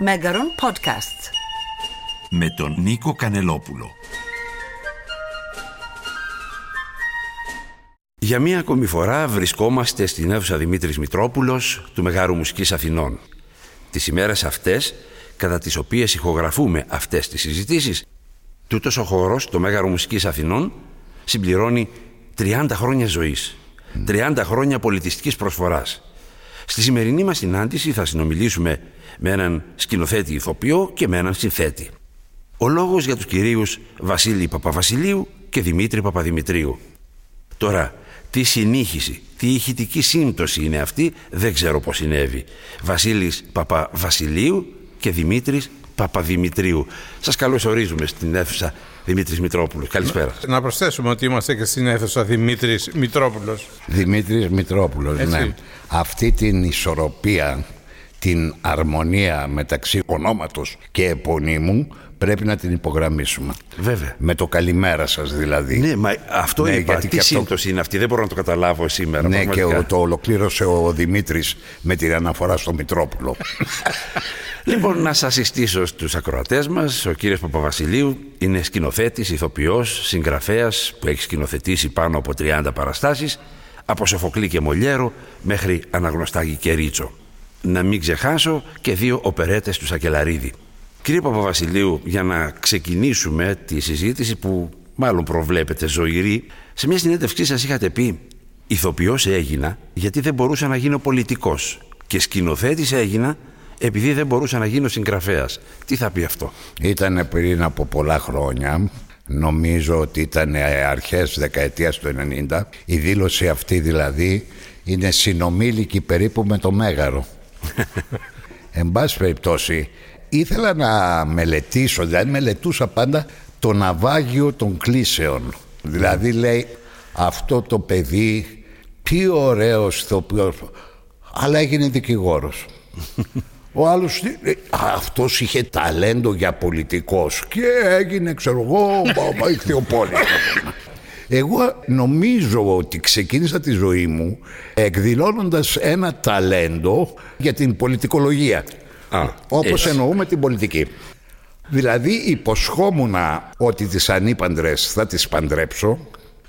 Μέγαρον Podcast. Με τον Νίκο Κανελόπουλο. Για μία ακόμη φορά βρισκόμαστε στην αίθουσα Δημήτρης Μητρόπουλος του Μεγάρου Μουσικής Αθηνών. Τις ημέρες αυτές, κατά τις οποίες ηχογραφούμε αυτές τις συζητήσεις, τούτος ο χώρος, το Μέγαρο Μουσικής Αθηνών, συμπληρώνει 30 χρόνια ζωής. 30 χρόνια πολιτιστικής προσφοράς. Στη σημερινή μας συνάντηση θα συνομιλήσουμε με έναν σκηνοθέτη ηθοποιό και με έναν συνθέτη. Ο λόγος για τους κυρίους Βασίλη Παπαβασιλείου και Δημήτρη Παπαδημητρίου. Τώρα, τι συνήχηση, τι ηχητική σύμπτωση είναι αυτή, δεν ξέρω πώς συνέβη. Βασίλης Παπαβασιλείου και Δημήτρης Παπαδημητρίου. Σας καλωσορίζουμε στην αίθουσα Δημήτρης Μητρόπουλος. Καλησπέρα. Να προσθέσουμε ότι είμαστε και στην αίθουσα Δημήτρης Μητρόπουλος. Δημήτρης Μητρόπουλος, Έτσι. ναι. Αυτή την ισορροπία, την αρμονία μεταξύ ονόματος και επωνύμου πρέπει να την υπογραμμίσουμε. Βέβαια. Με το καλημέρα σας δηλαδή. Ναι, μα αυτό Ναι, είπα. γιατί Τι και αυτό- σύμπτωση είναι αυτή, δεν μπορώ να το καταλάβω σήμερα. Ναι, και πραγματικά. ο- το ολοκλήρωσε ο Δημήτρης με την αναφορά στο Μητρόπουλο. Λοιπόν, να σας συστήσω στους ακροατές μας. Ο κύριος Παπαβασιλείου είναι σκηνοθέτης, ηθοποιός, συγγραφέας που έχει σκηνοθετήσει πάνω από 30 παραστάσεις από Σοφοκλή και Μολιέρο μέχρι Αναγνωστάγη και Ρίτσο. Να μην ξεχάσω και δύο οπερέτες του Σακελαρίδη. Κύριε Παπαβασιλείου, για να ξεκινήσουμε τη συζήτηση που μάλλον προβλέπετε ζωηρή, σε μια συνέντευξή σας είχατε πει «Ηθοποιός έγινα γιατί δεν μπορούσα να γίνω πολιτικός και σκηνοθέτης έγινα επειδή δεν μπορούσα να γίνω συγγραφέας». Τι θα πει αυτό; Ήταν πριν από πολλά χρόνια, νομίζω ότι ήταν ε, αρχές δεκαετίας του 90. Η δήλωση αυτή δηλαδή είναι συνομήλικη περίπου με το Μέγαρο. Εν πάση περιπτώσει, ήθελα να μελετήσω, δηλαδή μελετούσα πάντα το ναυάγιο των κλίσεων. Δηλαδή λέει αυτό το παιδί, τι ωραίος ηθοποιός, αλλά έγινε δικηγόρος. Ο άλλος, τι- ε, αυτός είχε ταλέντο για πολιτικός και έγινε, ξέρω εγώ, μπαμπα, ηχθειοπόλης. Εγώ νομίζω ότι ξεκίνησα τη ζωή μου εκδηλώνοντας ένα ταλέντο για την πολιτικολογία. Α, όπως έτσι. εννοούμε την πολιτική. Δηλαδή υποσχόμουν ότι τις ανήπαντρες θα τις παντρέψω.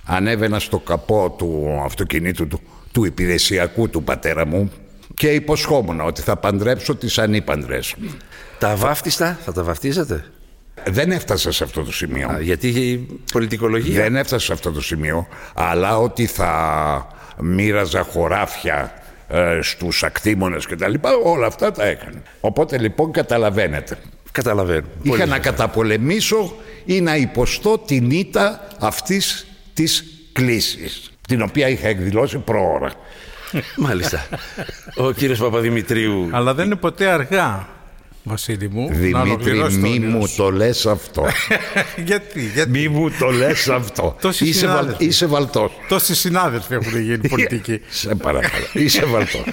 Ανέβαινα στο καπό του αυτοκινήτου του, του υπηρεσιακού του πατέρα μου και υποσχόμουν ότι θα παντρέψω τις ανήπαντρες. Τα βάφτιστα θα τα βαφτίζατε; Δεν έφτασα σε αυτό το σημείο. Α, γιατί η πολιτικολογία; Δεν έφτασα σε αυτό το σημείο, αλλά ότι θα μοίραζα χωράφια ε, στους ακτήμονες και τα λοιπά, όλα αυτά τα έκανε. Οπότε λοιπόν καταλαβαίνετε. Καταλαβαίνω. Είχα Πολύ να σωστά. καταπολεμήσω ή να υποστώ την ήττα αυτής της κλίσης, την οποία είχα εκδηλώσει προώρα. Μάλιστα. Ο κύριος Παπαδημητρίου Αλλά δεν είναι ποτέ αργά, Βασίλη μου, να Δημήτρη, ολοκληρώσει το μη όνειρό μου σου. το λες αυτό. γιατί, γιατί; μη μου το λες αυτό. Τόσοι είσαι, βαλ, συνάδελφοι. είσαι βαλτός. Τόσοι συνάδελφοι έχουν γίνει πολιτικοί. Σε παρακαλώ. Είσαι βαλτός.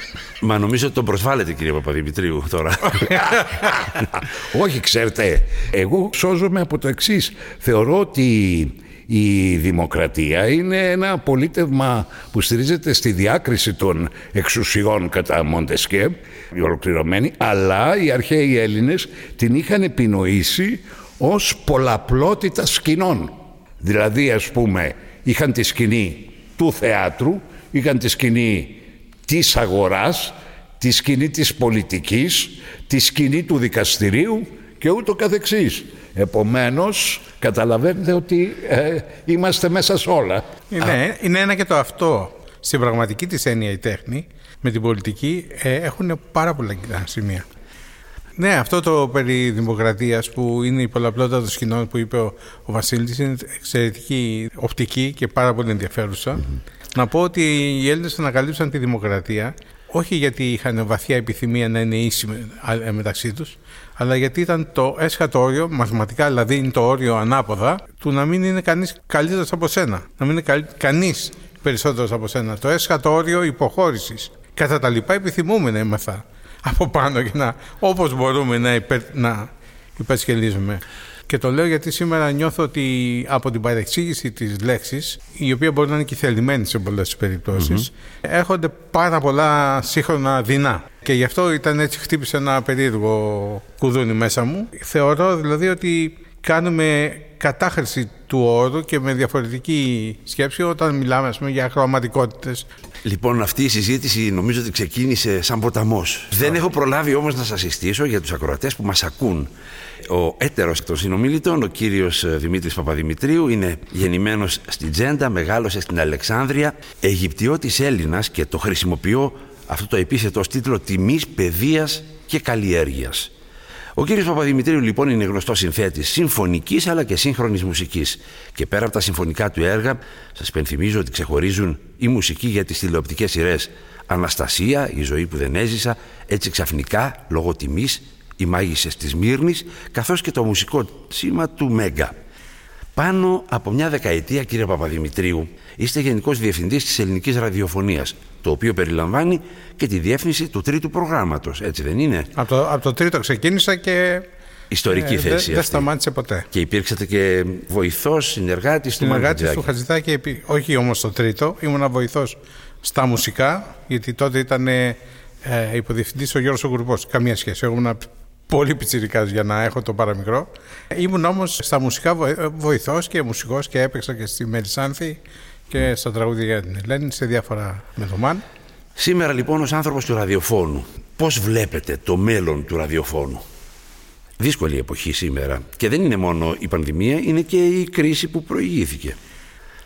Μα νομίζω ότι τον προσβάλλετε κύριε Παπαδημητρίου τώρα. Όχι, ξέρετε, εγώ σώζομαι από το εξής. Θεωρώ ότι η δημοκρατία είναι ένα πολίτευμα που στηρίζεται στη διάκριση των εξουσιών κατά Μοντεσκέ, η ολοκληρωμένη, αλλά οι αρχαίοι Έλληνες την είχαν επινοήσει ως πολλαπλότητα σκηνών. Δηλαδή, ας πούμε, είχαν τη σκηνή του θεάτρου, είχαν τη σκηνή της αγοράς, τη σκηνή της πολιτικής, τη σκηνή του δικαστηρίου και ούτω καθεξής. Επομένως, καταλαβαίνετε ότι ε, είμαστε μέσα σε όλα. Είναι, είναι ένα και το αυτό. Στην πραγματική της έννοια η τέχνη με την πολιτική ε, έχουν πάρα πολλά κοινά σημεία. Ναι, αυτό το περί δημοκρατίας που είναι η πολλαπλότητα των σκηνών που είπε ο, ο Βασίλης είναι εξαιρετική οπτική και πάρα πολύ ενδιαφέρουσα. Να πω ότι οι Έλληνες ανακαλύψαν τη δημοκρατία όχι γιατί είχαν βαθιά επιθυμία να είναι ίσοι με- α- ε, μεταξύ τους, αλλά γιατί ήταν το έσχατο όριο, μαθηματικά δηλαδή είναι το όριο ανάποδα, του να μην είναι κανείς καλύτερος από σένα. Να μην είναι καλ- κανείς περισσότερος από σένα. Το έσχατο όριο υποχώρησης. Κατά τα λοιπά επιθυμούμε να είμαστε από πάνω και να, όπως μπορούμε να, υπερ, να υπερσκελίζουμε. Και το λέω γιατί σήμερα νιώθω ότι από την παρεξήγηση της λέξης, η οποία μπορεί να είναι και θελημένη σε πολλές περιπτώσεις, έρχονται πάρα πολλά σύγχρονα δεινά. Και γι' αυτό ήταν έτσι χτύπησε ένα περίεργο κουδούνι μέσα μου. Θεωρώ δηλαδή ότι κάνουμε κατάχρηση του όρου και με διαφορετική σκέψη όταν μιλάμε πούμε, για χρωματικότητες. Λοιπόν, αυτή η συζήτηση νομίζω ότι ξεκίνησε σαν ποταμός. Δεν έχω προλάβει όμως να σας συστήσω για τους ακροατές που μας ακούν. Ο έτερος των συνομιλητών, ο κύριος ε, Δημήτρης Παπαδημητρίου, είναι γεννημένος στην Τζέντα, μεγάλωσε στην Αλεξάνδρεια, Αιγυπτιώτης Έλληνας και το χρησιμοποιώ αυτό το επίθετο ως τίτλο τιμής, παιδείας και καλλιέργειας. Ο κ. Παπαδημητρίου λοιπόν είναι γνωστός συνθέτης συμφωνικής αλλά και σύγχρονης μουσικής. Και πέρα από τα συμφωνικά του έργα, σας υπενθυμίζω ότι ξεχωρίζουν η μουσική για τις τηλεοπτικές σειρές Αναστασία, η ζωή που δεν έζησα, έτσι ξαφνικά, λόγω τιμής, οι μάγισσες της Μύρνης, καθώς και το μουσικό σήμα του Μέγκα. Πάνω από μια δεκαετία, κύριε Παπαδημητρίου, είστε Γενικός Διευθυντής της Ελληνικής Ραδιοφωνίας, το οποίο περιλαμβάνει και τη διεύθυνση του τρίτου προγράμματος. Έτσι δεν είναι; Από το, από το τρίτο ξεκίνησα και. Ιστορική ε, θέση. Δεν σταμάτησε ποτέ. Και υπήρξατε και βοηθός, συνεργάτης του Συνεργάτης του Χατζηδάκη, όχι όμως το τρίτο, ήμουν βοηθός στα μουσικά, γιατί τότε ήταν ε, υποδιευθυντής ο Γιώργος Ογκουρμπό. Καμία σχέση. Εγώ ήμουν πολύ πιτσιρικάς για να έχω το παραμικρό. Ήμουν όμως στα μουσικά βοηθός και μουσικός και έπαιξα και στη Μελισάνθη και στα τραγούδια για την Ελένη σε διάφορα μεδομάν. Σήμερα λοιπόν ως άνθρωπος του ραδιοφώνου, πώς βλέπετε το μέλλον του ραδιοφώνου; Δύσκολη εποχή σήμερα και δεν είναι μόνο η πανδημία, είναι και η κρίση που προηγήθηκε.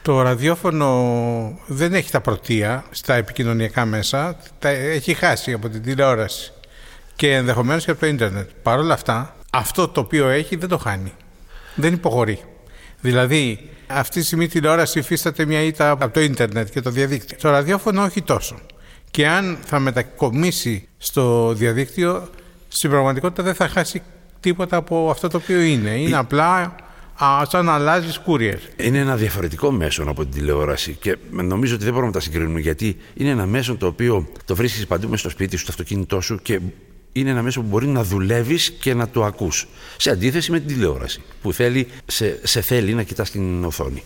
Το ραδιόφωνο δεν έχει τα πρωτεία στα επικοινωνιακά μέσα, τα έχει χάσει από την τηλεόραση και ενδεχομένως και από το ίντερνετ. Παρ' όλα αυτά, αυτό το οποίο έχει δεν το χάνει. Δεν υποχωρεί. Δηλαδή, αυτή τη στιγμή η τηλεόραση υφίσταται μια ήττα από το ίντερνετ και το διαδίκτυο. Το ραδιόφωνο όχι τόσο. Και αν θα μετακομίσει στο διαδίκτυο, στην πραγματικότητα δεν θα χάσει τίποτα από αυτό το οποίο είναι. Είναι απλά α, σαν να αλλάζεις courier. Είναι ένα διαφορετικό μέσο από την τηλεόραση και νομίζω ότι δεν μπορούμε να τα συγκρίνουμε γιατί είναι ένα μέσο το οποίο το βρίσκεις παντού μέσα στο σπίτι σου, στο αυτοκίνητό σου και είναι ένα μέσο που μπορεί να δουλεύεις και να το ακούς. Σε αντίθεση με την τηλεόραση που θέλει, σε, σε θέλει να κοιτάς την οθόνη.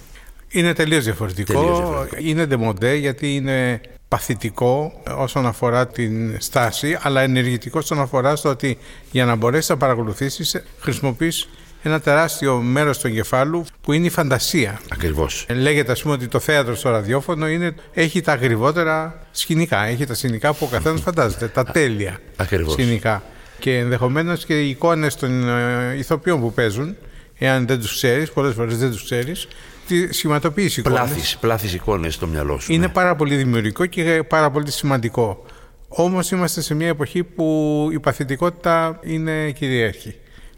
Είναι τελείως διαφορετικό. Τελείως διαφορετικό. Είναι ντεμοντέ γιατί είναι παθητικό όσον αφορά την στάση, αλλά ενεργητικό όσον αφορά στο ότι για να μπορέσεις να παρακολουθήσεις, χρησιμοποιείς ένα τεράστιο μέρος του εγκεφάλου που είναι η φαντασία. Ακριβώς. Λέγεται, ας πούμε, ότι το θέατρο στο ραδιόφωνο είναι, έχει τα ακριβότερα σκηνικά. Έχει τα σκηνικά που ο καθένας φαντάζεται. Τα τέλεια Ακριβώς. σκηνικά. Και ενδεχομένως και οι εικόνες των ε, ηθοποιών που παίζουν, εάν δεν τους ξέρεις, πολλές φορές δεν τους ξέρεις, τη σχηματοποίηση εικόνες. Πλάθεις, πλάθεις εικόνες στο μυαλό σου. Είναι ναι. πάρα πολύ δημιουργικό και πάρα πολύ σημαντικό. Όμως είμαστε σε μια εποχή που η παθητικότητα είναι κυρίαρχη.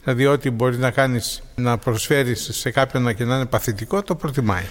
Δηλαδή ό,τι μπορείς να κάνεις, να προσφέρεις σε κάποιον και να είναι παθητικό, το προτιμάει.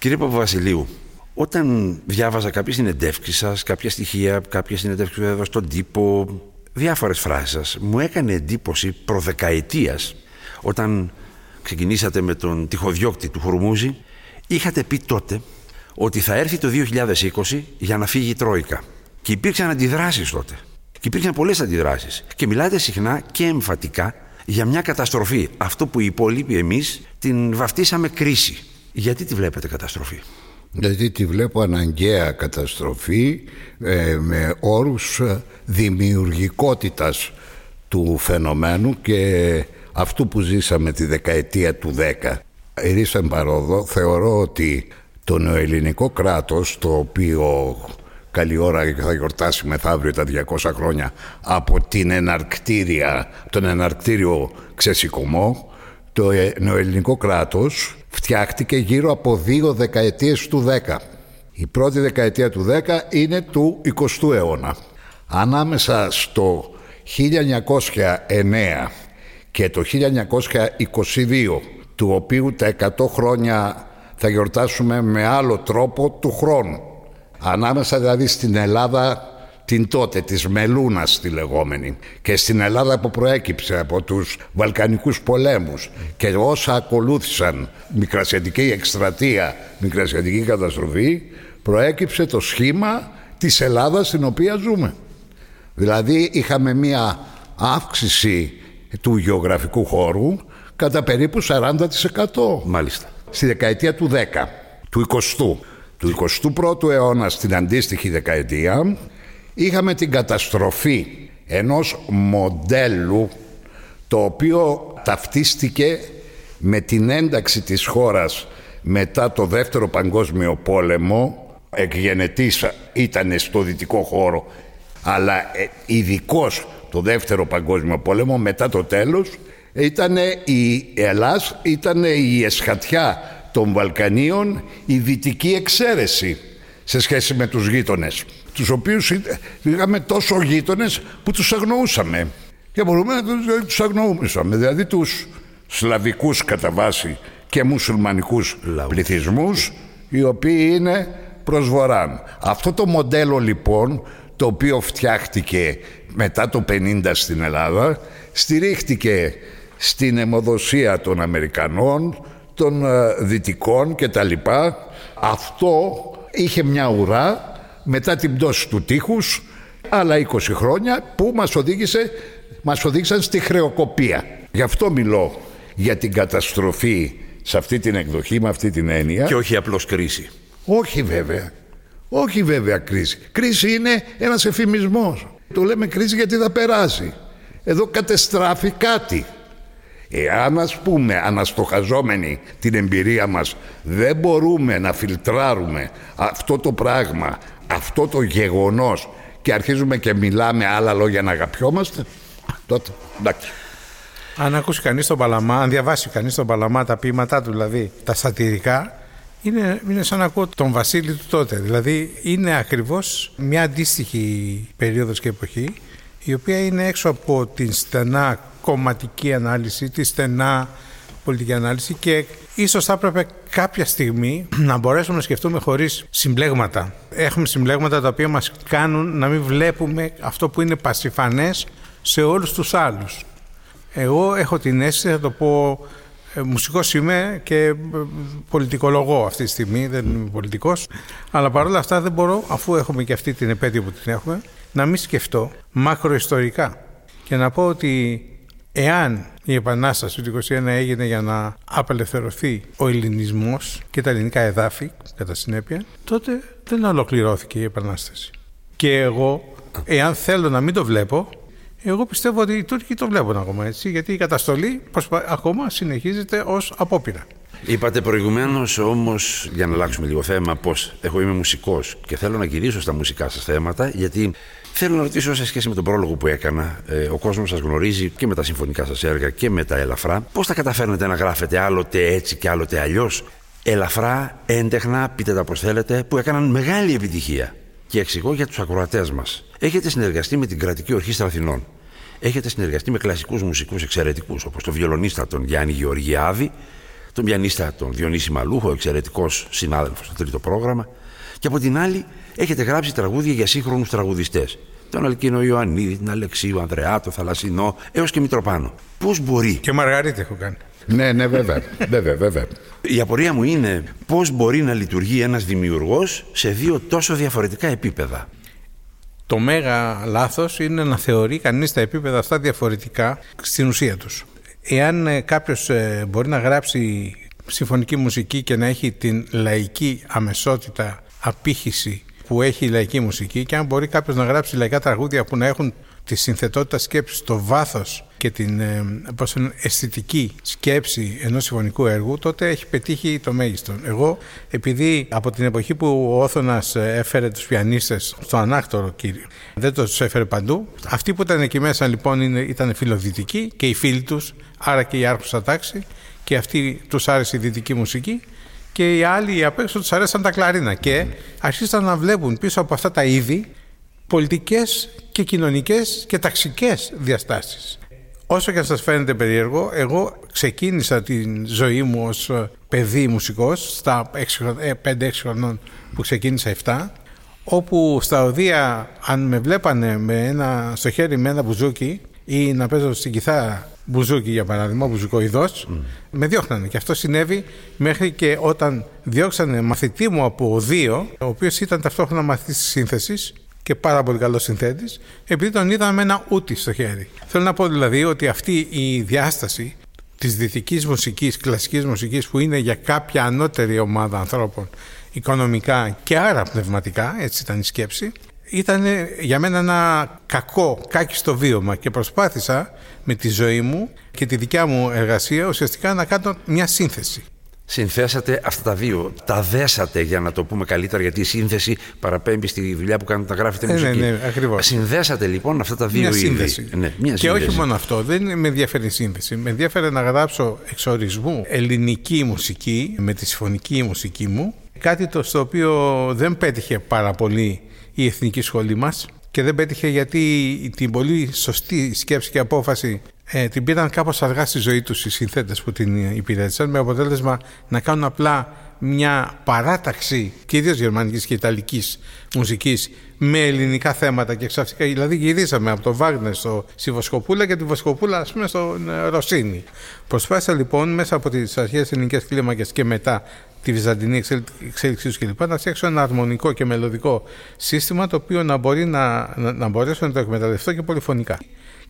Κύριε Παπαβασιλείου, όταν διάβαζα κάποιες συνεντεύξεις σας, κάποια στοιχεία, κάποιες συνεντεύξεις που έδωσα στον τύπο, διάφορες φράσεις σας, μου έκανε εντύπωση προδεκαετίας όταν ξεκινήσατε με τον τυχοδιώκτη του Χουρμούζη, είχατε πει τότε ότι θα έρθει το 2020 για να φύγει η Τρόικα. Και υπήρξαν αντιδράσεις τότε. Και υπήρξαν πολλές αντιδράσεις. Και μιλάτε συχνά και εμφατικά για μια καταστροφή. Αυτό που οι υπόλοιποι εμείς την βαφτίσαμε κρίση. Γιατί τη βλέπετε καταστροφή; Γιατί τη βλέπω αναγκαία καταστροφή ε, με όρους ε, δημιουργικότητας του φαινομένου και αυτού που ζήσαμε τη δεκαετία του 10 ήρθαν παρόδο θεωρώ ότι το νεοελληνικό κράτος το οποίο καλή ώρα θα γιορτάσει μεθαύριο τα 200 χρόνια από την εναρκτήρια, τον εναρκτήριο ξεσηκωμό το ε, νεοελληνικό κράτος φτιάχτηκε γύρω από δύο δεκαετίες του 10. Η πρώτη δεκαετία του 10 είναι του 20ου αιώνα. Ανάμεσα στο 1909 και το 1922 του οποίου τα 100 χρόνια θα γιορτάσουμε με άλλο τρόπο του χρόνου. Ανάμεσα δηλαδή στην Ελλάδα την τότε της Μελούνας τη λεγόμενη και στην Ελλάδα που προέκυψε από τους Βαλκανικούς πολέμους και όσα ακολούθησαν μικρασιατική εκστρατεία, μικρασιατική καταστροφή προέκυψε το σχήμα της Ελλάδας στην οποία ζούμε. Δηλαδή είχαμε μία αύξηση του γεωγραφικού χώρου κατά περίπου 40%. Μάλιστα. Στη δεκαετία του 10, του 20ου. Του 21ου αιώνα στην αντίστοιχη δεκαετία είχαμε την καταστροφή ενός μοντέλου το οποίο ταυτίστηκε με την ένταξη της χώρας μετά το δεύτερο παγκόσμιο πόλεμο. Εκγενετής ήταν στο δυτικό χώρο αλλά ε, ειδικός το δεύτερο παγκόσμιο πόλεμο μετά το τέλος ήταν η Ελλάς, ήταν η εσχατιά των Βαλκανίων η δυτική εξαίρεση σε σχέση με τους γείτονες τους οποίους είχαμε τόσο γείτονες που τους αγνοούσαμε και μπορούμε να τους αγνοούσαμε δηλαδή τους σλαβικούς κατά βάση και μουσουλμανικούς Λαούς. πληθυσμούς οι οποίοι είναι προς βοράν. Αυτό το μοντέλο λοιπόν το οποίο φτιάχτηκε μετά το 50 στην Ελλάδα στηρίχτηκε στην αιμοδοσία των Αμερικανών, των ε, Δυτικών και τα λοιπά. Αυτό είχε μια ουρά μετά την πτώση του τείχους άλλα 20 χρόνια που μας, οδήγησε, μας οδήγησαν στη χρεοκοπία. Γι' αυτό μιλώ για την καταστροφή σε αυτή την εκδοχή, με αυτή την έννοια. Και όχι απλώς κρίση. Όχι βέβαια. Όχι βέβαια κρίση. Κρίση είναι ένας εφημισμός. Το λέμε κρίση γιατί θα περάσει. Εδώ κατεστράφει κάτι. Εάν ας πούμε αναστοχαζόμενοι την εμπειρία μας δεν μπορούμε να φιλτράρουμε αυτό το πράγμα, αυτό το γεγονός και αρχίζουμε και μιλάμε άλλα λόγια να αγαπιόμαστε, τότε εντάξει. Αν ακούσει κανείς τον Παλαμά, αν διαβάσει κανείς τον Παλαμά τα ποίηματά του, δηλαδή τα σατυρικά, είναι, είναι σαν να ακούω τον Βασίλη του τότε. Δηλαδή είναι ακριβώς μια αντίστοιχη περίοδος και εποχή η οποία είναι έξω από την στενά κομματική ανάλυση, τη στενά πολιτική ανάλυση και ίσως θα έπρεπε κάποια στιγμή να μπορέσουμε να σκεφτούμε χωρίς συμπλέγματα. Έχουμε συμπλέγματα τα οποία μας κάνουν να μην βλέπουμε αυτό που είναι πασιφανές σε όλους τους άλλους. Εγώ έχω την αίσθηση, θα το πω, ε, μουσικός είμαι και ε, πολιτικολογώ αυτή τη στιγμή, δεν είμαι πολιτικός, αλλά παρόλα αυτά δεν μπορώ, αφού έχουμε και αυτή την επέτειο που την έχουμε, να μην σκεφτώ μακροϊστορικά και να πω ότι εάν η Επανάσταση του 1921 έγινε για να απελευθερωθεί ο ελληνισμός και τα ελληνικά εδάφη κατά συνέπεια, τότε δεν ολοκληρώθηκε η Επανάσταση. Και εγώ, εάν θέλω να μην το βλέπω, εγώ πιστεύω ότι οι Τούρκοι το βλέπουν ακόμα έτσι, γιατί η καταστολή ακόμα συνεχίζεται ως απόπειρα. Είπατε προηγουμένως όμως, για να αλλάξουμε λίγο θέμα, πως εγώ είμαι μουσικός και θέλω να γυρίσω στα μουσικά σας θέματα, γιατί θέλω να ρωτήσω σε σχέση με τον πρόλογο που έκανα. Ε, ο κόσμος σας γνωρίζει και με τα συμφωνικά σας έργα και με τα ελαφρά. Πώς τα καταφέρνετε να γράφετε άλλοτε έτσι και άλλοτε αλλιώς, ελαφρά, έντεχνα, πείτε τα πώς θέλετε, που έκαναν μεγάλη επιτυχία. Και εξηγώ για τους ακροατές μας. Έχετε συνεργαστεί με την Κρατική Ορχήστρα Αθηνών. Έχετε συνεργαστεί με κλασικούς μουσικούς εξαιρετικούς, όπως τον βιολονίστα τον Γιάννη Γεωργιάδη, τον πιανίστα τον Διονύση Μαλούχο, εξαιρετικός συνάδελφος στο τρίτο πρόγραμμα. Και από την άλλη, έχετε γράψει τραγούδια για σύγχρονους τραγουδιστές. Τον Αλκίνο Ιωαννίδη, τον Αλεξίου Ανδρεάτο, Θαλασσινό, έως και Μητροπάνο. Πώς μπορεί; Και Μαργαρίτη έχω κάνει. ναι, ναι, βέβαια. βέβαια, βέβαια. Η απορία μου είναι πώς μπορεί να λειτουργεί ένας δημιουργός σε δύο τόσο διαφορετικά επίπεδα. Το μέγα λάθος είναι να θεωρεί κανείς τα επίπεδα αυτά διαφορετικά στην ουσία τους. Εάν ε, κάποιος ε, μπορεί να γράψει συμφωνική μουσική και να έχει την λαϊκή αμεσότητα απήχηση που έχει η λαϊκή μουσική και αν μπορεί κάποιος να γράψει λαϊκά τραγούδια που να έχουν τη συνθετότητα σκέψης, το βάθος και την ε, πώς είναι, αισθητική σκέψη ενός συμφωνικού έργου, τότε έχει πετύχει το μέγιστο. Εγώ, επειδή από την εποχή που ο Όθωνας έφερε τους πιανίστες στο ανάκτορο κύριο, δεν τους έφερε παντού, αυτοί που ήταν εκεί μέσα λοιπόν ήταν φιλοδυτικοί και οι φίλοι τους, άρα και η άρχουσα τάξη, και αυτοί τους άρεσε η δυτική μουσική και οι άλλοι οι απ' έξω τους αρέσαν τα κλαρίνα και αρχίσαν να βλέπουν πίσω από αυτά τα είδη πολιτικές και κοινωνικές και ταξικές διαστάσεις. Όσο και αν σας φαίνεται περίεργο, εγώ ξεκίνησα την ζωή μου ως παιδί μουσικός στα 5-6 χρονών που ξεκίνησα 7 όπου στα οδεία αν με βλέπανε με ένα, στο χέρι με ένα μπουζούκι ή να παίζω στην κιθάρα μπουζούκι για παράδειγμα, μπουζουκό ειδός, με διώχνανε. Και αυτό συνέβη μέχρι και όταν διώξανε μαθητή μου από δύο, ο οποίος ήταν ταυτόχρονα μαθητής της σύνθεσης και πάρα πολύ καλός συνθέτης, επειδή τον είδαμε με ένα ούτι στο χέρι. Θέλω να πω δηλαδή ότι αυτή η διάσταση της δυτικής μουσικής, κλασικής μουσικής που είναι για κάποια ανώτερη ομάδα ανθρώπων οικονομικά και άρα πνευματικά, έτσι ήταν η σκέψη, ήταν για μένα ένα κακό, κάκιστο βίωμα και προσπάθησα με τη ζωή μου και τη δικιά μου εργασία ουσιαστικά να κάνω μια σύνθεση. Συνθέσατε αυτά τα δύο, τα δέσατε για να το πούμε καλύτερα γιατί η σύνθεση παραπέμπει στη δουλειά που κάνετε να γράφετε ναι, μουσική. Ναι, ναι, ακριβώς. Συνδέσατε λοιπόν αυτά τα δύο μια είδη. Σύνθεση. Ναι, μια και σύνδεση. όχι μόνο αυτό, δεν με ενδιαφέρει η σύνθεση. Με ενδιαφέρει να γράψω εξορισμού ελληνική μουσική με τη συμφωνική μουσική μου κάτι το στο οποίο δεν πέτυχε πάρα πολύ η εθνική σχολή μας και δεν πέτυχε γιατί την πολύ σωστή σκέψη και απόφαση ε, την πήραν κάπως αργά στη ζωή τους οι συνθέτες που την υπηρέτησαν με αποτέλεσμα να κάνουν απλά μια παράταξη κυρίως γερμανικής και ιταλικής μουσικής με ελληνικά θέματα και ξαφνικά δηλαδή γυρίσαμε από το Βάγνερ στο, στη Βοσκοπούλα και τη Βοσκοπούλα ας πούμε στον Ρωσίνη. Προσπάθησα λοιπόν μέσα από τις αρχές ελληνικές κλίμακες και μετά τη βυζαντινή εξέλιξή τους κλπ. Να φτιάξω ένα αρμονικό και μελωδικό σύστημα το οποίο να μπορεί να, να, να μπορέσω να το εκμεταλλευτώ και πολυφωνικά.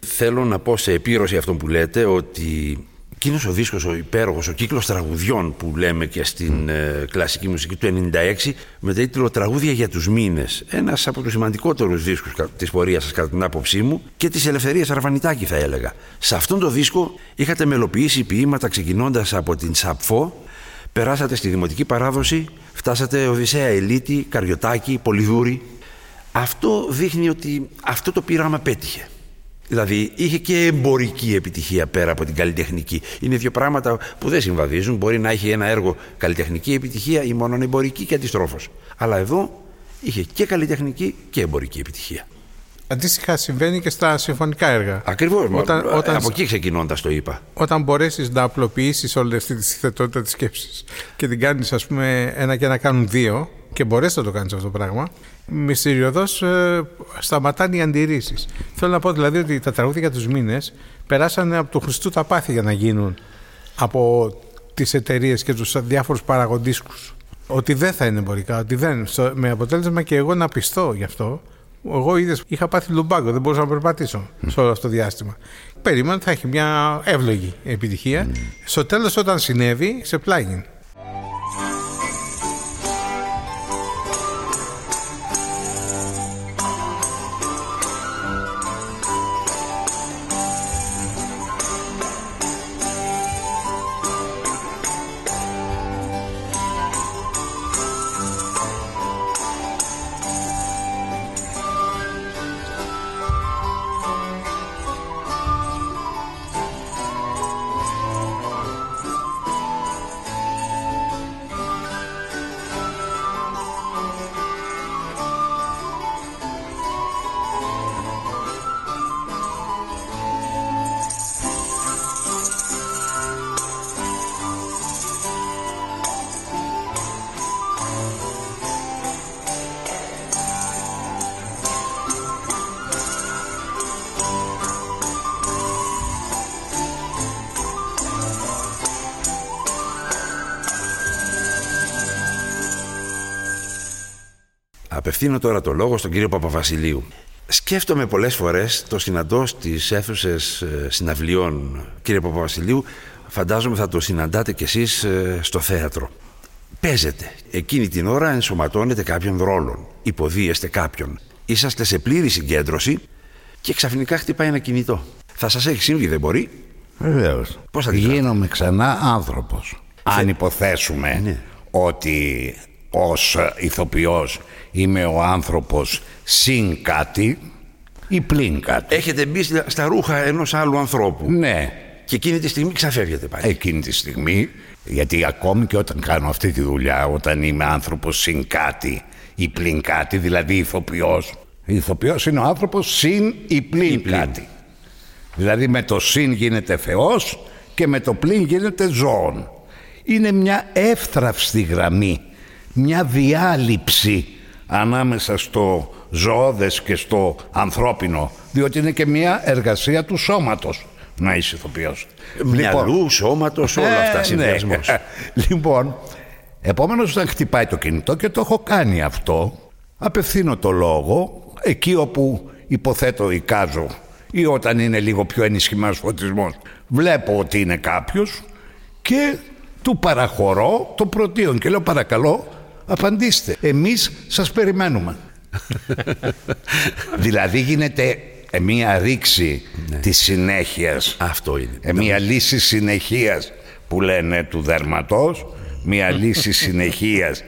Θέλω να πω σε επίρρωση αυτό που λέτε ότι εκείνος ο δίσκος, ο υπέροχος, ο κύκλος τραγουδιών που λέμε και στην ε, κλασική μουσική του 96 με τίτλο «Τραγούδια για τους μήνες». Ένας από τους σημαντικότερους δίσκους της πορείας σας κατά την άποψή μου και της Ελευθερίας Αρβανιτάκη θα έλεγα. Σε αυτόν τον δίσκο είχατε μελοποιήσει ποίηματα ξεκινώντας από την Σαπφό Περάσατε στη δημοτική παράδοση, φτάσατε Οδυσσέα Ελίτη, Καριωτάκη, Πολυδούρη. Αυτό δείχνει ότι αυτό το πείραμα πέτυχε. Δηλαδή είχε και εμπορική επιτυχία πέρα από την καλλιτεχνική. Είναι δύο πράγματα που δεν συμβαδίζουν. Μπορεί να έχει ένα έργο καλλιτεχνική επιτυχία ή μόνο εμπορική και αντιστρόφως. Αλλά εδώ είχε και καλλιτεχνική και εμπορική επιτυχία. Αντίστοιχα συμβαίνει και στα συμφωνικά έργα. Ακριβώς. Όταν, όταν, από εκεί ξεκινώντας το είπα. Όταν μπορέσεις να απλοποιήσεις όλη αυτή τη θετότητα της σκέψης και την κάνεις, ας πούμε, ένα και ένα κάνουν δύο, και μπορέσει να το κάνεις αυτό το πράγμα, μυστηριωδώς ε, σταματάνε οι αντιρρήσεις. Θέλω να πω δηλαδή ότι τα τραγούδια για τους μήνες περάσανε από το Χριστού τα πάθη για να γίνουν από τις εταιρείες και τους διάφορους παραγοντίσκου. Ότι δεν θα είναι εμπορικά, ότι δεν. Με αποτέλεσμα και εγώ να πιστώ γι' αυτό εγώ είδες, είχα πάθει λουμπάγκο, δεν μπορούσα να περπατήσω mm. σε όλο αυτό το διάστημα. Περίμενα ότι θα έχει μια εύλογη επιτυχία. Mm. Στο τέλος, όταν συνέβη, σε πλάγιν. Απευθύνω τώρα το λόγο στον κύριο Παπαβασιλείου. Σκέφτομαι πολλές φορές το συναντώ στις αίθουσες ε, συναυλιών. Κύριε Παπαβασιλείου, φαντάζομαι θα το συναντάτε κι εσείς ε, στο θέατρο. Παίζετε. Εκείνη την ώρα ενσωματώνετε κάποιον ρόλο. Υποδίεστε κάποιον. Είσαστε σε πλήρη συγκέντρωση και ξαφνικά χτυπάει ένα κινητό. Θα σας έχει συμβεί, δεν μπορεί; Βεβαίως. Πώς θα αντιδράσετε; Γίνομαι ξανά άνθρωπος. Αν υποθέσουμε Ναι. ότι ως ηθοποιός είμαι ο άνθρωπος συν κάτι ή πλην κάτι. Έχετε μπει στα- στα ρούχα ενός άλλου ανθρώπου Ναι, και εκείνη τη στιγμή ξαφεύγετε πάλι. εκείνη τη στιγμή, γιατί ακόμη και όταν κάνω αυτή τη δουλειά, όταν είμαι άνθρωπος συν κάτι ή πλην κάτι, δηλαδή ηθοποιός, ηθοποιός είναι ο άνθρωπος συν ή πλην πλην. κάτι. Δηλαδή με το συν γίνεται Θεός και με το πλην γίνεται ζώων. Είναι μια εύθραυστη γραμμή, μια διάλειψη ανάμεσα στο ζωώδες και στο ανθρώπινο, διότι είναι και μια εργασία του σώματος να είσαι ηθοποιός. Μυαλού, σώματος, όλα Ε, αυτά ναι. συνδυασμός. λοιπόν, επομένως όταν χτυπάει το κινητό και το έχω κάνει αυτό, απευθύνω το λόγο εκεί όπου υποθέτω εικάζω ή όταν είναι λίγο πιο ενισχυμένος φωτισμός βλέπω ότι είναι κάποιος και του παραχωρώ το πρωτίον και λέω παρακαλώ απαντήστε. Εμείς σας περιμένουμε. Δηλαδή γίνεται μία ρήξη της συνέχειας. Αυτό είναι. ε, μια λύση συνεχείας που λένε του δέρματος, μια λύση συνεχείας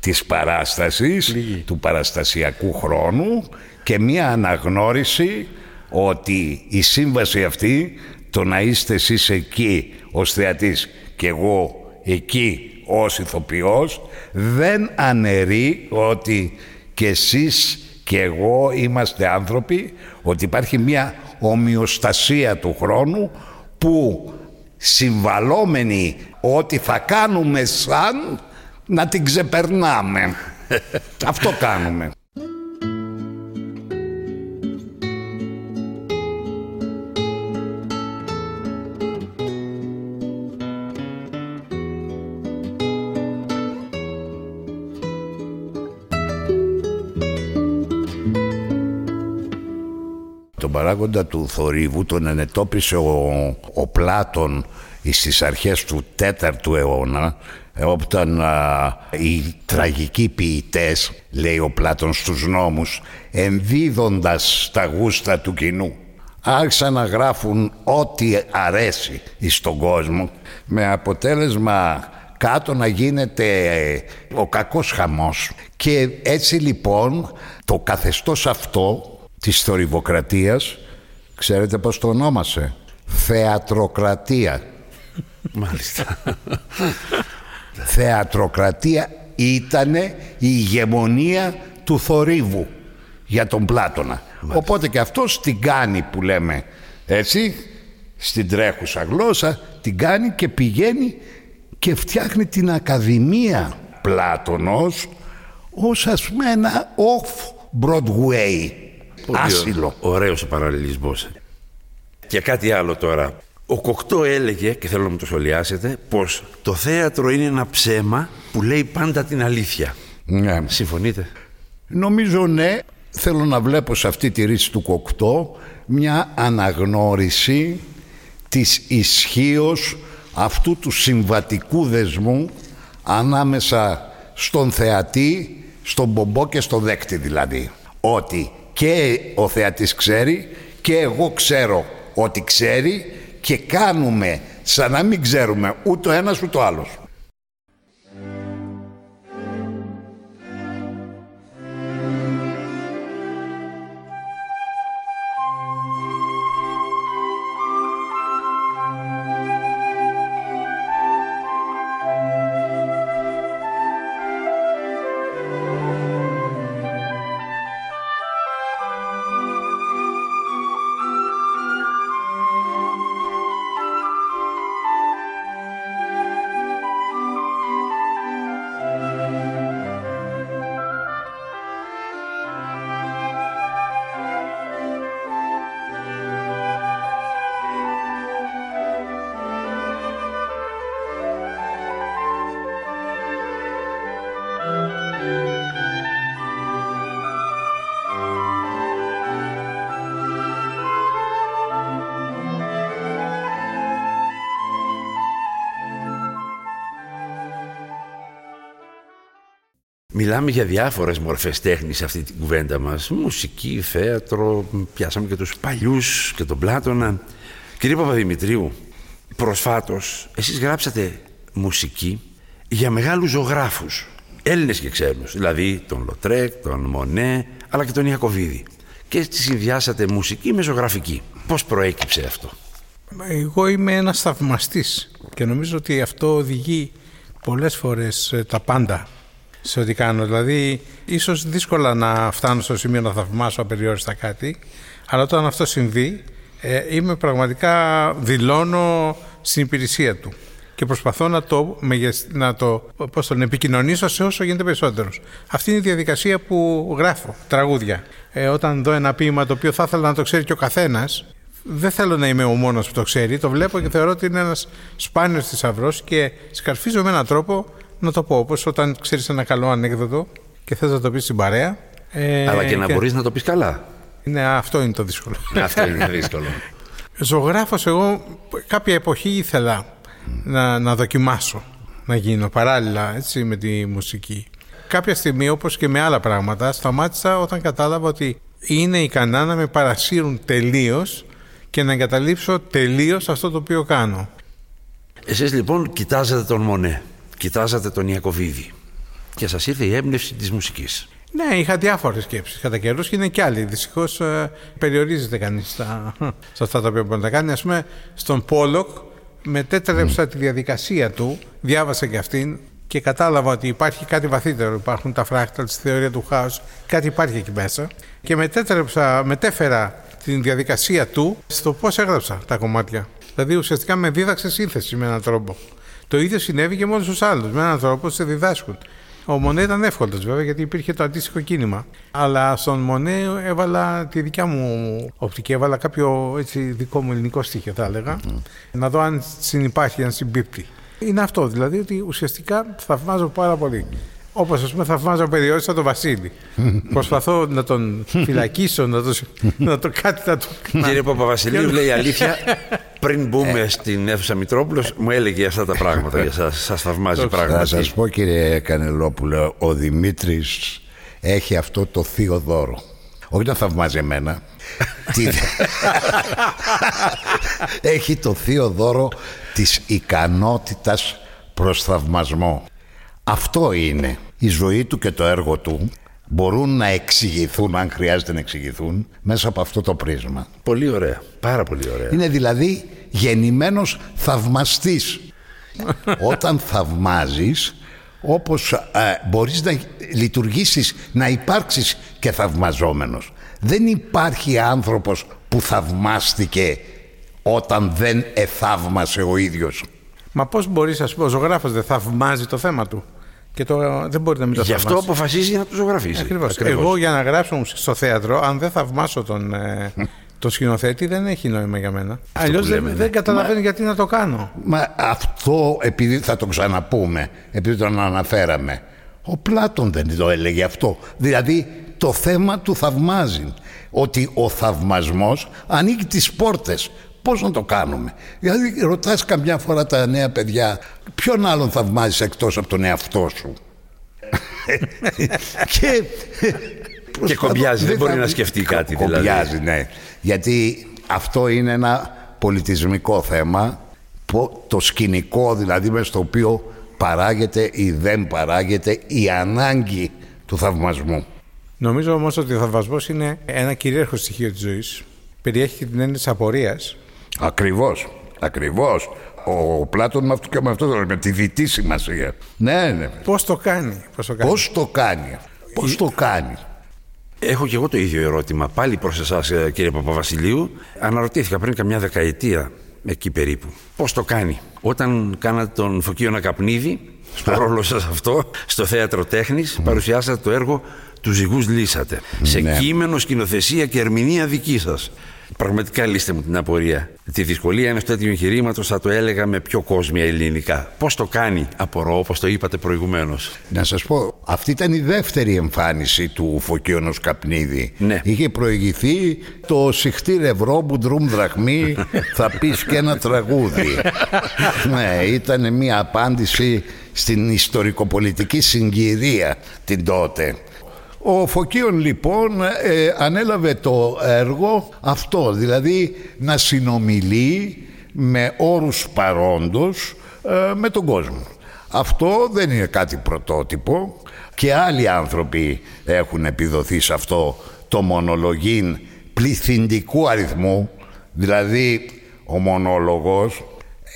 της παράστασης, του παραστασιακού χρόνου και μια αναγνώριση ότι η σύμβαση αυτή, το να είστε εσείς εκεί ως θεατής και εγώ εκεί ως ηθοποιός, δεν αναιρεί ότι και εσείς και εγώ είμαστε άνθρωποι, ότι υπάρχει μια ομοιοστασία του χρόνου που συμβαλόμενοι ότι θα κάνουμε σαν να την ξεπερνάμε. Αυτό κάνουμε. Παράγοντα του θορύβου τον ενετόπισε ο, ο Πλάτων στις αρχές του 4ου αιώνα ε, όταν α, οι τραγικοί ποιητές, λέει ο Πλάτων στους νόμους, ενδίδοντας τα γούστα του κοινού, άρχισαν να γράφουν ό,τι αρέσει στον κόσμο με αποτέλεσμα κάτω να γίνεται ε, ο κακός χαμός. Και έτσι λοιπόν το καθεστώς αυτό της θορυβοκρατίας ξέρετε πως το ονόμασε; Θεατροκρατία Μάλιστα. θεατροκρατία ήτανε η ηγεμονία του θορύβου για τον Πλάτωνα. Οπότε και αυτός την κάνει που λέμε έτσι, στην τρέχουσα γλώσσα, την κάνει και πηγαίνει και φτιάχνει την Ακαδημία Πλάτωνος ως ας πούμε ένα off-Broadway άσυλο. Ωραίος ο παραλληλισμός. Και κάτι άλλο τώρα. Ο Κοκτό έλεγε, και θέλω να μου το σχολιάσετε, πως το θέατρο είναι ένα ψέμα που λέει πάντα την αλήθεια. Ναι. Συμφωνείτε; Νομίζω ναι, θέλω να βλέπω σε αυτή τη ρίση του κοκτό μια αναγνώριση της ισχύως αυτού του συμβατικού δεσμού ανάμεσα στον θεατή, στον μπομπό και στον δέκτη δηλαδή. Ότι και ο θεατής ξέρει και εγώ ξέρω ότι ξέρει και κάνουμε σαν να μην ξέρουμε ούτε ο ένας ούτε ο άλλος. Μιλάμε για διάφορες μορφές τέχνης σε αυτή την κουβέντα μας. Μουσική, θέατρο, πιάσαμε και τους παλιούς και τον Πλάτωνα. Κύριε Παπαδημητρίου, προσφάτως εσείς γράψατε μουσική για μεγάλους ζωγράφους, Έλληνες και ξένους, δηλαδή τον Λοτρέκ, τον Μονέ, αλλά και τον Ιακωβίδη. Και έτσι συνδυάσατε μουσική με ζωγραφική. Πώς προέκυψε αυτό; Εγώ είμαι ένας θαυμαστής και νομίζω ότι αυτό οδηγεί πολλές φορές ε, τα πάντα σε ό,τι κάνω. Δηλαδή, ίσως δύσκολα να φτάνω στο σημείο να θαυμάσω απεριόριστα κάτι, αλλά όταν αυτό συμβεί, ε, είμαι πραγματικά δηλώνω στην υπηρεσία του και προσπαθώ να το, να το πώς τον επικοινωνήσω σε όσο γίνεται περισσότερο. Αυτή είναι η διαδικασία που γράφω τραγούδια. Ε, όταν δω ένα ποίημα το οποίο θα ήθελα να το ξέρει και ο καθένας, δεν θέλω να είμαι ο μόνος που το ξέρει. Το βλέπω και θεωρώ ότι είναι ένας σπάνιος θησαυρός και σκαρφίζω με έναν τρόπο να το πω. Όπως όταν ξέρεις ένα καλό ανέκδοτο και θες να το πεις στην παρέα. Ε, Αλλά και να και... μπορείς να το πεις καλά. Ναι, αυτό είναι το δύσκολο. αυτό είναι το δύσκολο. Ζωγράφος εγώ κάποια εποχή ήθελα να, να δοκιμάσω να γίνω παράλληλα έτσι, με τη μουσική. Κάποια στιγμή όπως και με άλλα πράγματα σταμάτησα όταν κατάλαβα ότι είναι ικανά να με παρασύρουν τελείως και να εγκαταλείψω τελείως αυτό το οποίο κάνω. Εσείς λοιπόν κοιτάζατε τον Μονέ, κοιτάζατε τον Ιακωβίδη και σας ήρθε η έμπνευση της μουσικής. Ναι, είχα διάφορες σκέψεις κατά καιρούς και είναι και άλλοι. Δυστυχώς ε, περιορίζεται κανείς σε αυτά τα οποία μπορεί να κάνει. Α πούμε, στον Πόλοκ μετέτρεψα τη διαδικασία του, διάβασα και αυτήν και κατάλαβα ότι υπάρχει κάτι βαθύτερο. Υπάρχουν τα φράκταλ στη θεωρία του χάους, κάτι υπάρχει εκεί μέσα. Και μετέτρεψα, μετέφερα την διαδικασία του στο πώς έγραψα τα κομμάτια. Δηλαδή ουσιαστικά με δίδαξε σύνθεση με έναν τρόπο. Το ίδιο συνέβη και με όλου του άλλου. Με έναν τρόπο σε διδάσκουν. Ο Μονέ ήταν εύκολος βέβαια γιατί υπήρχε το αντίστοιχο κίνημα. Αλλά στον Μονέ έβαλα τη δικιά μου οπτική, έβαλα κάποιο έτσι δικό μου ελληνικό στοιχείο θα έλεγα. Να δω αν συνυπάρχει, αν συμπίπτει. Είναι αυτό δηλαδή ότι ουσιαστικά θαυμάζω πάρα πολύ. Όπως ας πούμε θαυμάζω περιόριστα τον Βασίλη. Προσπαθώ να τον φυλακίσω, να το, να το κάτι να του. Κύριε Παπαβασιλείου, λέει αλήθεια. Πριν μπούμε ε. στην αίθουσα Μητρόπουλος, μου έλεγε αυτά τα πράγματα για σας. Σας θαυμάζει πράγματα. Θα σας πω, κύριε Κανελόπουλο, ο Δημήτρης έχει αυτό το θείο δώρο. Όχι να θαυμάζει εμένα. έχει το θείο δώρο της ικανότητας προς θαυμασμό. Αυτό είναι η ζωή του και το έργο του μπορούν να εξηγηθούν, αν χρειάζεται να εξηγηθούν, μέσα από αυτό το πρίσμα. Πολύ ωραία. Πάρα πολύ ωραία. Είναι δηλαδή γεννημένος θαυμαστής. Όταν θαυμάζεις, όπως ε, μπορείς να λειτουργήσεις, να υπάρξεις και θαυμαζόμενος. Δεν υπάρχει άνθρωπος που θαυμάστηκε όταν δεν εθαύμασε ο ίδιος. Μα πώς μπορείς, ας πούμε, ο ζωγράφος δεν θαυμάζει το θέμα του; Και το, δεν μπορεί να μην το Γι' αυτό αποφασίζει να το ζωγραφίσει. Ακριβώς. Εγώ για να γράψω στο θέατρο, αν δεν θαυμάσω τον, ε, τον σκηνοθέτη, δεν έχει νόημα για μένα. Αλλιώς δεν, ναι. δεν καταλαβαίνω γιατί να το κάνω. Μα αυτό, επειδή θα το ξαναπούμε, επειδή τον αναφέραμε, ο Πλάτων δεν το έλεγε αυτό. Δηλαδή το θέμα του θαυμάζει. Ότι ο θαυμασμός ανοίγει τις πόρτες Πώς να το κάνουμε; Δηλαδή ρωτάς καμιά φορά τα νέα παιδιά ποιον άλλον θαυμάζεις εκτός από τον εαυτό σου; και και κομπιάζει, δεν, μπορεί να σκεφτεί κάτι δηλαδή. Κομπιάζει, ναι. Γιατί αυτό είναι ένα πολιτισμικό θέμα, το σκηνικό δηλαδή μες στο οποίο παράγεται ή δεν παράγεται η ανάγκη του θαυμασμού. Νομίζω όμως ότι ο θαυμασμός είναι ένα κυρίαρχο στοιχείο της ζωής. Περιέχει την έννοια της απορίας Ακριβώς, ακριβώς. Ο Πλάτων με αυτό και με αυτό με τη δυτή σημασία. Ναι, ναι. Πώς το κάνει. Πώς το κάνει; Πώς το κάνει. Πώς το κάνει; Έχω και εγώ το ίδιο ερώτημα πάλι προς εσάς ε, κύριε Παπαβασιλείου. Αναρωτήθηκα πριν καμιά δεκαετία εκεί περίπου. Πώς το κάνει; Όταν κάνατε τον Φωκείο Νακαπνίδη, στο ρόλο σας αυτό, στο θέατρο τέχνης, παρουσιάσατε το έργο «Τους ζυγούς λύσατε». Σε ναι. κείμενο, σκηνοθεσία και ερμηνεία δική σας. Πραγματικά λύστε μου την απορία. Τη δυσκολία ενός τέτοιου εγχειρήματος θα το έλεγα με πιο κόσμια ελληνικά. Πώς το κάνει, απορώ, όπως το είπατε προηγουμένως. Να σας πω, αυτή ήταν η δεύτερη εμφάνιση του Φωκίωνο Καπνίδη. Ναι. Είχε προηγηθεί το Συχτήρ Ευρώ που ντρούμ δραχμή, θα πεις και ένα τραγούδι. ναι, ήταν μια απάντηση στην ιστορικοπολιτική συγκυρία την τότε. Ο Φωκίων λοιπόν ε, ανέλαβε το έργο αυτό, δηλαδή να συνομιλεί με όρους παρόντος ε, με τον κόσμο. Αυτό δεν είναι κάτι πρωτότυπο και άλλοι άνθρωποι έχουν επιδοθεί σε αυτό το μονολογήν πληθυντικού αριθμού, δηλαδή ο μονόλογος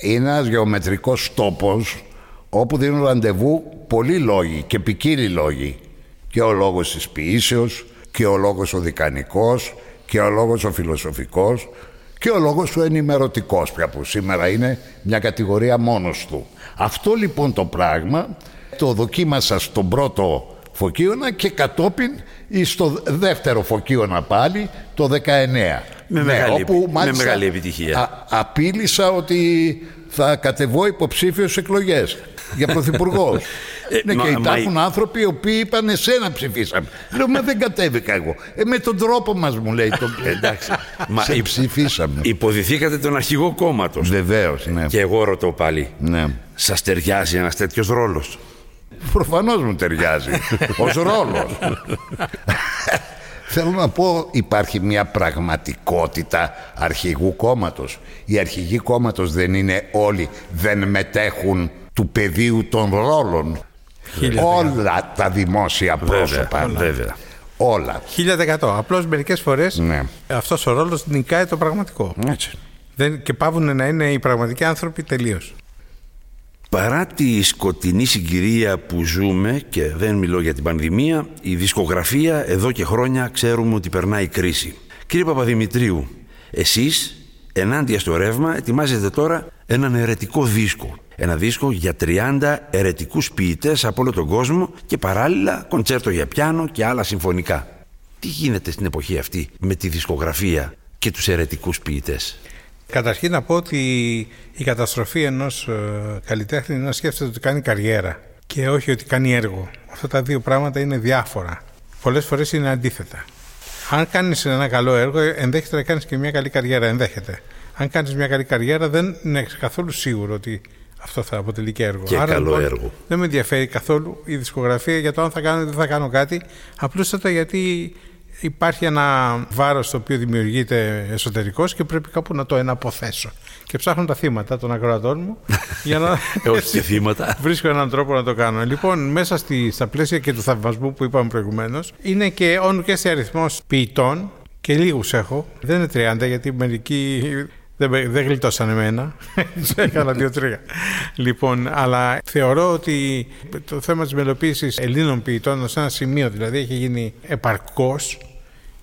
είναι ένας γεωμετρικός τόπος όπου δίνουν ραντεβού πολλοί λόγοι και ποικίλοι λόγοι και ο λόγος της ποιήσεως και ο λόγος ο δικανικός και ο λόγος ο φιλοσοφικός και ο λόγος ο ενημερωτικός πια που σήμερα είναι μια κατηγορία μόνος του. Αυτό λοιπόν το πράγμα το δοκίμασα στον πρώτο φωκίωνα και κατόπιν στο δεύτερο φωκίωνα πάλι το 19. Με, μεγάλη, όπου, με μεγάλη επιτυχία. Α, απείλησα ότι θα κατεβώ υποψήφιο εκλογές για πρωθυπουργό. Ε, ναι, και υπάρχουν άνθρωποι οι οποίοι είπαν εσένα ψηφίσαμε. Λέω, μα δεν κατέβηκα εγώ. Ε, με τον τρόπο μας μου λέει. Το... Εντάξει, μα σε ψηφίσαμε. Υποδηθήκατε τον αρχηγό κόμματος. Βεβαίως, ναι. Και εγώ ρωτώ πάλι. Ναι. Σας ταιριάζει ένας τέτοιος ρόλος; Προφανώς μου ταιριάζει. Ω ρόλος. Θέλω να πω υπάρχει μια πραγματικότητα αρχηγού κόμματος. Οι αρχηγοί κόμματος δεν είναι όλοι, δεν μετέχουν του πεδίου των ρόλων. Όλα τα δημόσια πρόσωπα. Βέβαια. Όλα. 1000%. Απλώς μερικές φορές ναι. αυτός ο ρόλος νικάει το πραγματικό. Έτσι. Δεν, και πάβουν να είναι οι πραγματικοί άνθρωποι τελείως. Παρά τη σκοτεινή συγκυρία που ζούμε και δεν μιλώ για την πανδημία, η δισκογραφία εδώ και χρόνια ξέρουμε ότι περνάει κρίση. Κύριε Παπαδημητρίου, εσείς ενάντια στο ρεύμα ετοιμάζετε τώρα έναν ερετικό δίσκο. Ένα δίσκο για 30 ερετικούς ποιητές από όλο τον κόσμο και παράλληλα κοντσέρτο για πιάνο και άλλα συμφωνικά. Τι γίνεται στην εποχή αυτή με τη δισκογραφία και τους ερετικούς ποιητές; Καταρχήν να πω ότι η καταστροφή ενός ε, καλλιτέχνη είναι να σκέφτεται ότι κάνει καριέρα και όχι ότι κάνει έργο. Αυτά τα δύο πράγματα είναι διάφορα. Πολλές φορές είναι αντίθετα. Αν κάνεις ένα καλό έργο, ενδέχεται να κάνεις και μια καλή καριέρα. Ενδέχεται. Αν κάνεις μια καλή καριέρα, δεν είναι καθόλου σίγουρο ότι αυτό θα αποτελεί και έργο. Και Άρα, καλό λοιπόν, έργο. Δεν με ενδιαφέρει καθόλου η δισκογραφία για το αν θα κάνω ή δεν θα κάνω κάτι. Απλούστατα γιατί υπάρχει ένα βάρος το οποίο δημιουργείται εσωτερικός και πρέπει κάπου να το εναποθέσω. Και ψάχνω τα θύματα των ακροατών μου για να Ε, Όχι και θύματα. βρίσκω έναν τρόπο να το κάνω. Λοιπόν, μέσα στη, στα πλαίσια και του θαυμασμού που είπαμε προηγουμένως, είναι και όνου και σε αριθμός ποιητών και λίγους έχω. Δεν είναι 30 γιατί μερικοί δεν, δεν γλιτώσαν εμένα. Τους έκανα δύο-τρία. λοιπόν, αλλά θεωρώ ότι το θέμα της μελοποίησης Ελλήνων ποιητών σε ένα σημείο δηλαδή έχει γίνει επαρκώς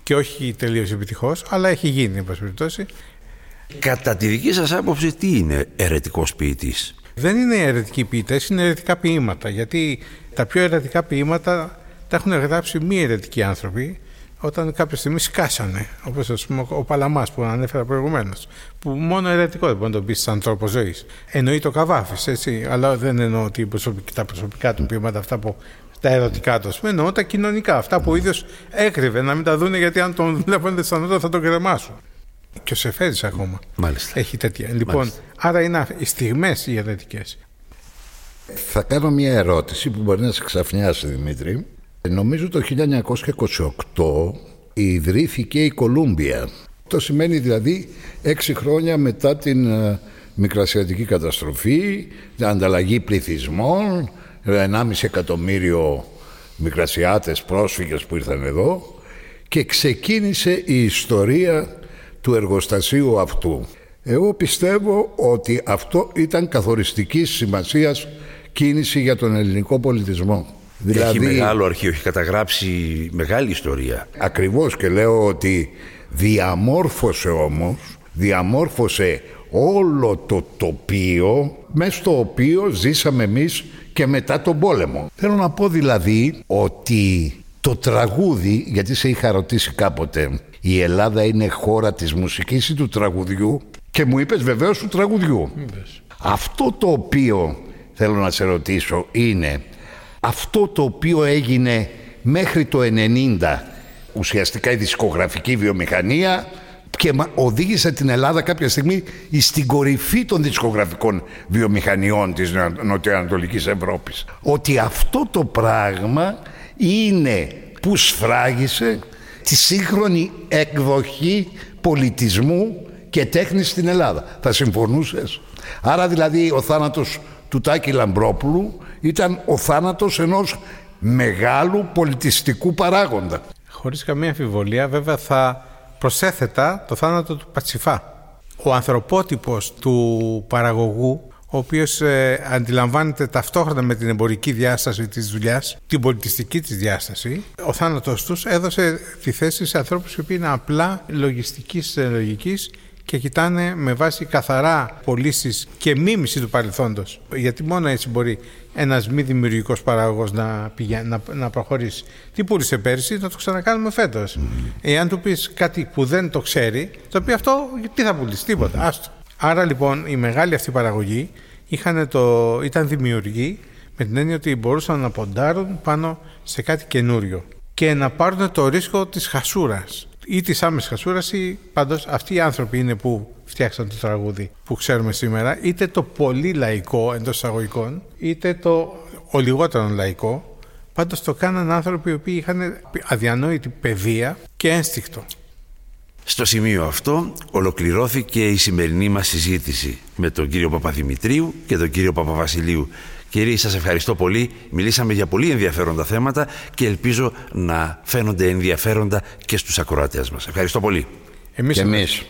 και όχι τελείως επιτυχώς, αλλά έχει γίνει, εν πάση περιπτώσει. Κατά τη δική σας άποψη τι είναι ερετικός ποιητής; Δεν είναι αιρετικοί ποιητές, είναι αιρετικά ποίηματα. Γιατί τα πιο αιρετικά ποίηματα τα έχουν γράψει μη αιρετικοί άνθρωποι όταν κάποια στιγμή σκάσανε. Όπως ας πούμε ο Παλαμάς που ανέφερα προηγουμένως. Που μόνο αιρετικό δεν μπορεί να το πεις σαν τρόπο ζωής. Εννοεί το καβάφη, έτσι. Αλλά δεν εννοώ ότι τα προσωπικά του ποίηματα αυτά που τα ερωτικά του, ας πούμε, εννοώ τα κοινωνικά. Αυτά που ο ίδιος έκρυβε να μην τα δούνε γιατί αν τον βλέπουν στα νότα θα τον κρεμάσουν. Και ο Σεφέδης ακόμα. Μάλιστα. Έχει τέτοια. Λοιπόν, άρα είναι οι στιγμές οι αιρετικές. Θα κάνω μια ερώτηση που μπορεί να σε ξαφνιάσει Δημήτρη. Νομίζω το 1928 ιδρύθηκε η Κολούμπια. Το σημαίνει δηλαδή έξι χρόνια μετά την ε, μικρασιατική καταστροφή, την ανταλλαγή πληθυσμών, 1,5 εκατομμύριο μικρασιάτες πρόσφυγες που ήρθαν εδώ και ξεκίνησε η ιστορία του εργοστασίου αυτού. Εγώ πιστεύω ότι αυτό ήταν καθοριστική σημασίας κίνηση για τον ελληνικό πολιτισμό. Έχει μεγάλο αρχείο, έχει καταγράψει μεγάλη ιστορία. Ακριβώς και λέω ότι διαμόρφωσε όμως, διαμόρφωσε όλο το τοπίο μέσα στο οποίο ζήσαμε εμείς και μετά τον πόλεμο. Θέλω να πω δηλαδή ότι το τραγούδι, γιατί σε είχα ρωτήσει κάποτε, η Ελλάδα είναι χώρα της μουσικής ή του τραγουδιού και μου είπες βεβαίως του τραγουδιού. Αυτό το οποίο θέλω να σε ρωτήσω είναι αυτό το οποίο έγινε μέχρι το 90 ουσιαστικά η δισκογραφική βιομηχανία και οδήγησε την Ελλάδα κάποια στιγμή στην κορυφή των δισκογραφικών βιομηχανιών της Νοτιοανατολικής Ευρώπης. Ότι αυτό το πράγμα είναι που σφράγισε τη σύγχρονη εκδοχή πολιτισμού και τέχνης στην Ελλάδα. Θα συμφωνούσες; Άρα δηλαδή ο θάνατος του Τάκη Λαμπρόπουλου ήταν ο θάνατος ενός μεγάλου πολιτιστικού παράγοντα. Χωρίς καμία αμφιβολία βέβαια θα προσέθετα το θάνατο του Πατσιφά. Ο ανθρωπότυπος του παραγωγού ο οποίος ε, αντιλαμβάνεται ταυτόχρονα με την εμπορική διάσταση της δουλειάς, την πολιτιστική της διάσταση, ο θάνατος τους έδωσε τη θέση σε ανθρώπους οι οποίοι είναι απλά λογιστικής ε, λογικής και κοιτάνε με βάση καθαρά πωλήσεις και μίμηση του παρελθόντος. Γιατί μόνο έτσι μπορεί ένας μη δημιουργικός παραγωγός να, να, να προχωρήσει. Τι πούλησε πέρσι, να το ξανακάνουμε φέτος. Mm. Εάν του πεις κάτι που δεν το ξέρει, το πει αυτό, τι θα πουλήσει, τίποτα. Άστο. Άρα λοιπόν η μεγάλη αυτή παραγωγή είχαν το, ήταν δημιουργοί με την έννοια ότι μπορούσαν να ποντάρουν πάνω σε κάτι καινούριο και να πάρουν το ρίσκο της χασούρας ή της άμεσης χασούρας ή πάντως αυτοί οι άνθρωποι είναι που φτιάξαν το τραγούδι που ξέρουμε σήμερα, είτε το πολύ λαϊκό εντός εισαγωγικών, είτε το ο λιγότερο λαϊκό. Πάντως το κάναν άνθρωποι οι οποίοι είχαν αδιανόητη παιδεία και ένστικτο. Στο σημείο αυτό ολοκληρώθηκε η σημερινή μας συζήτηση με τον κύριο Παπαδημητρίου και τον κύριο Παπαβασιλείου. Κύριοι, σας ευχαριστώ πολύ. Μιλήσαμε για πολύ ενδιαφέροντα θέματα και ελπίζω να φαίνονται ενδιαφέροντα και στους ακροατές μας. Ευχαριστώ πολύ. Εμείς, και εμείς.